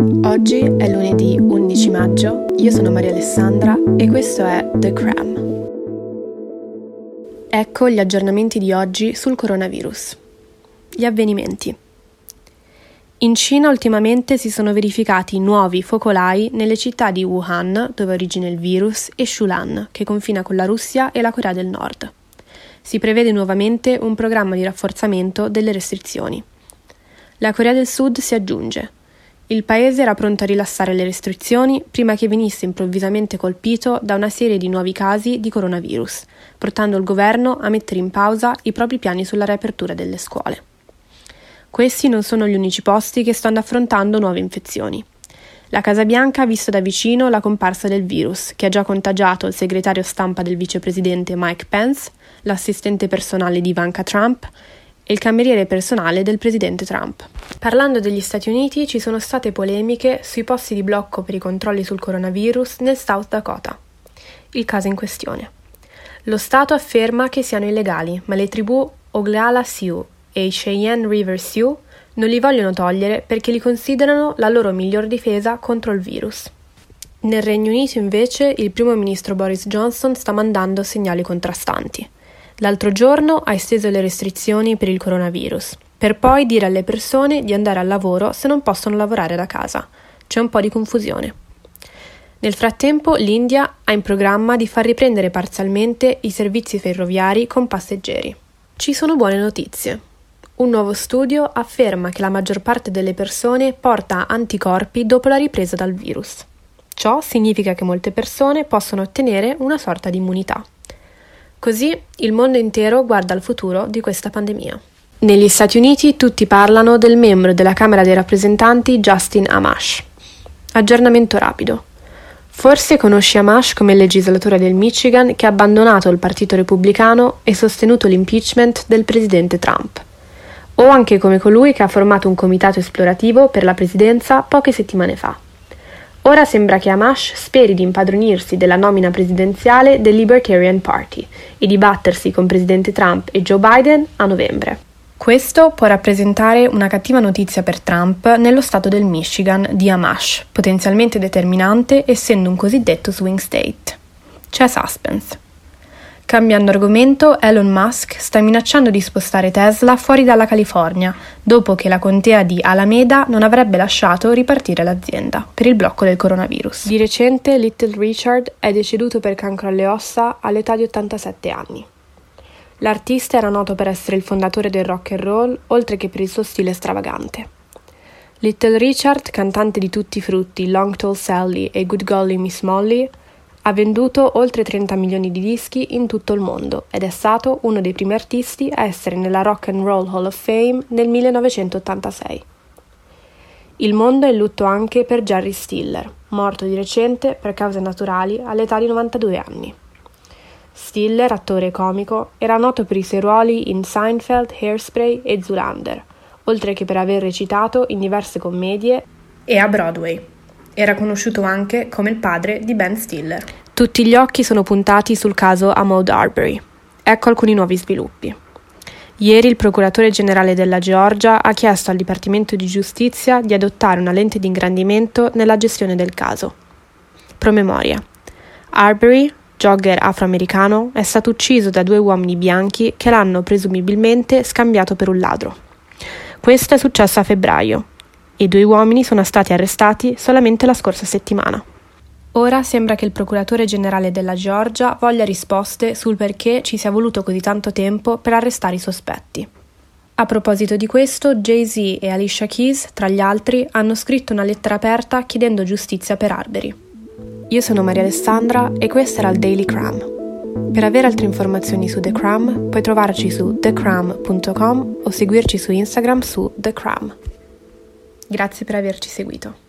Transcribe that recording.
Oggi è lunedì 11 maggio, io sono Maria Alessandra e questo è The Cram. Ecco gli aggiornamenti di oggi sul coronavirus. Gli avvenimenti. In Cina ultimamente si sono verificati nuovi focolai nelle città di Wuhan, dove origina il virus, e Shulan, che confina con la Russia e la Corea del Nord. Si prevede nuovamente un programma di rafforzamento delle restrizioni. La Corea del Sud si aggiunge. Il paese era pronto a rilassare le restrizioni prima che venisse improvvisamente colpito da una serie di nuovi casi di coronavirus, portando il governo a mettere in pausa i propri piani sulla riapertura delle scuole. Questi non sono gli unici posti che stanno affrontando nuove infezioni. La Casa Bianca ha visto da vicino la comparsa del virus, che ha già contagiato il segretario stampa del vicepresidente Mike Pence, l'assistente personale di Ivanka Trump e il cameriere personale del presidente Trump. Parlando degli Stati Uniti, ci sono state polemiche sui posti di blocco per i controlli sul coronavirus nel South Dakota. Il caso in questione. Lo Stato afferma che siano illegali, ma le tribù Oglala Sioux e i Cheyenne River Sioux non li vogliono togliere perché li considerano la loro miglior difesa contro il virus. Nel Regno Unito invece il primo ministro Boris Johnson sta mandando segnali contrastanti. L'altro giorno ha esteso le restrizioni per il coronavirus, per poi dire alle persone di andare al lavoro se non possono lavorare da casa. C'è un po' di confusione. Nel frattempo l'India ha in programma di far riprendere parzialmente i servizi ferroviari con passeggeri. Ci sono buone notizie. Un nuovo studio afferma che la maggior parte delle persone porta anticorpi dopo la ripresa dal virus. Ciò significa che molte persone possono ottenere una sorta di immunità. Così il mondo intero guarda al futuro di questa pandemia. Negli Stati Uniti tutti parlano del membro della Camera dei rappresentanti Justin Amash. Aggiornamento rapido. Forse conosci Amash come il legislatore del Michigan che ha abbandonato il Partito Repubblicano e sostenuto l'impeachment del presidente Trump. O anche come colui che ha formato un comitato esplorativo per la presidenza poche settimane fa. Ora sembra che Amash speri di impadronirsi della nomina presidenziale del Libertarian Party e di battersi con Presidente Trump e Joe Biden a novembre. Questo può rappresentare una cattiva notizia per Trump nello stato del Michigan di Amash, potenzialmente determinante essendo un cosiddetto swing state. C'è suspense. Cambiando argomento, Elon Musk sta minacciando di spostare Tesla fuori dalla California, dopo che la contea di Alameda non avrebbe lasciato ripartire l'azienda per il blocco del coronavirus. Di recente Little Richard è deceduto per cancro alle ossa all'età di 87 anni. L'artista era noto per essere il fondatore del rock and roll, oltre che per il suo stile stravagante. Little Richard, cantante di tutti i frutti Long Tall Sally e Good Golly Miss Molly, ha venduto oltre 30 milioni di dischi in tutto il mondo ed è stato uno dei primi artisti a essere nella Rock and Roll Hall of Fame nel 1986. Il mondo è in lutto anche per Jerry Stiller, morto di recente per cause naturali all'età di 92 anni. Stiller, attore comico, era noto per i suoi ruoli in Seinfeld, Hairspray e Zoolander, oltre che per aver recitato in diverse commedie e a Broadway. Era conosciuto anche come il padre di Ben Stiller. Tutti gli occhi sono puntati sul caso Ahmaud Arbery. Ecco alcuni nuovi sviluppi. Ieri il procuratore generale della Georgia ha chiesto al Dipartimento di Giustizia di adottare una lente di ingrandimento nella gestione del caso. Promemoria. Arbery, jogger afroamericano, è stato ucciso da due uomini bianchi che l'hanno presumibilmente scambiato per un ladro. Questo è successo a febbraio, i due uomini sono stati arrestati solamente la scorsa settimana. Ora sembra che il procuratore generale della Georgia voglia risposte sul perché ci sia voluto così tanto tempo per arrestare i sospetti. A proposito di questo, Jay-Z e Alicia Keys, tra gli altri, hanno scritto una lettera aperta chiedendo giustizia per Arbery. Io sono Maria Alessandra e questo era il Daily Cram. Per avere altre informazioni su The Cram puoi trovarci su thecram.com o seguirci su Instagram su The Cram. Grazie per averci seguito.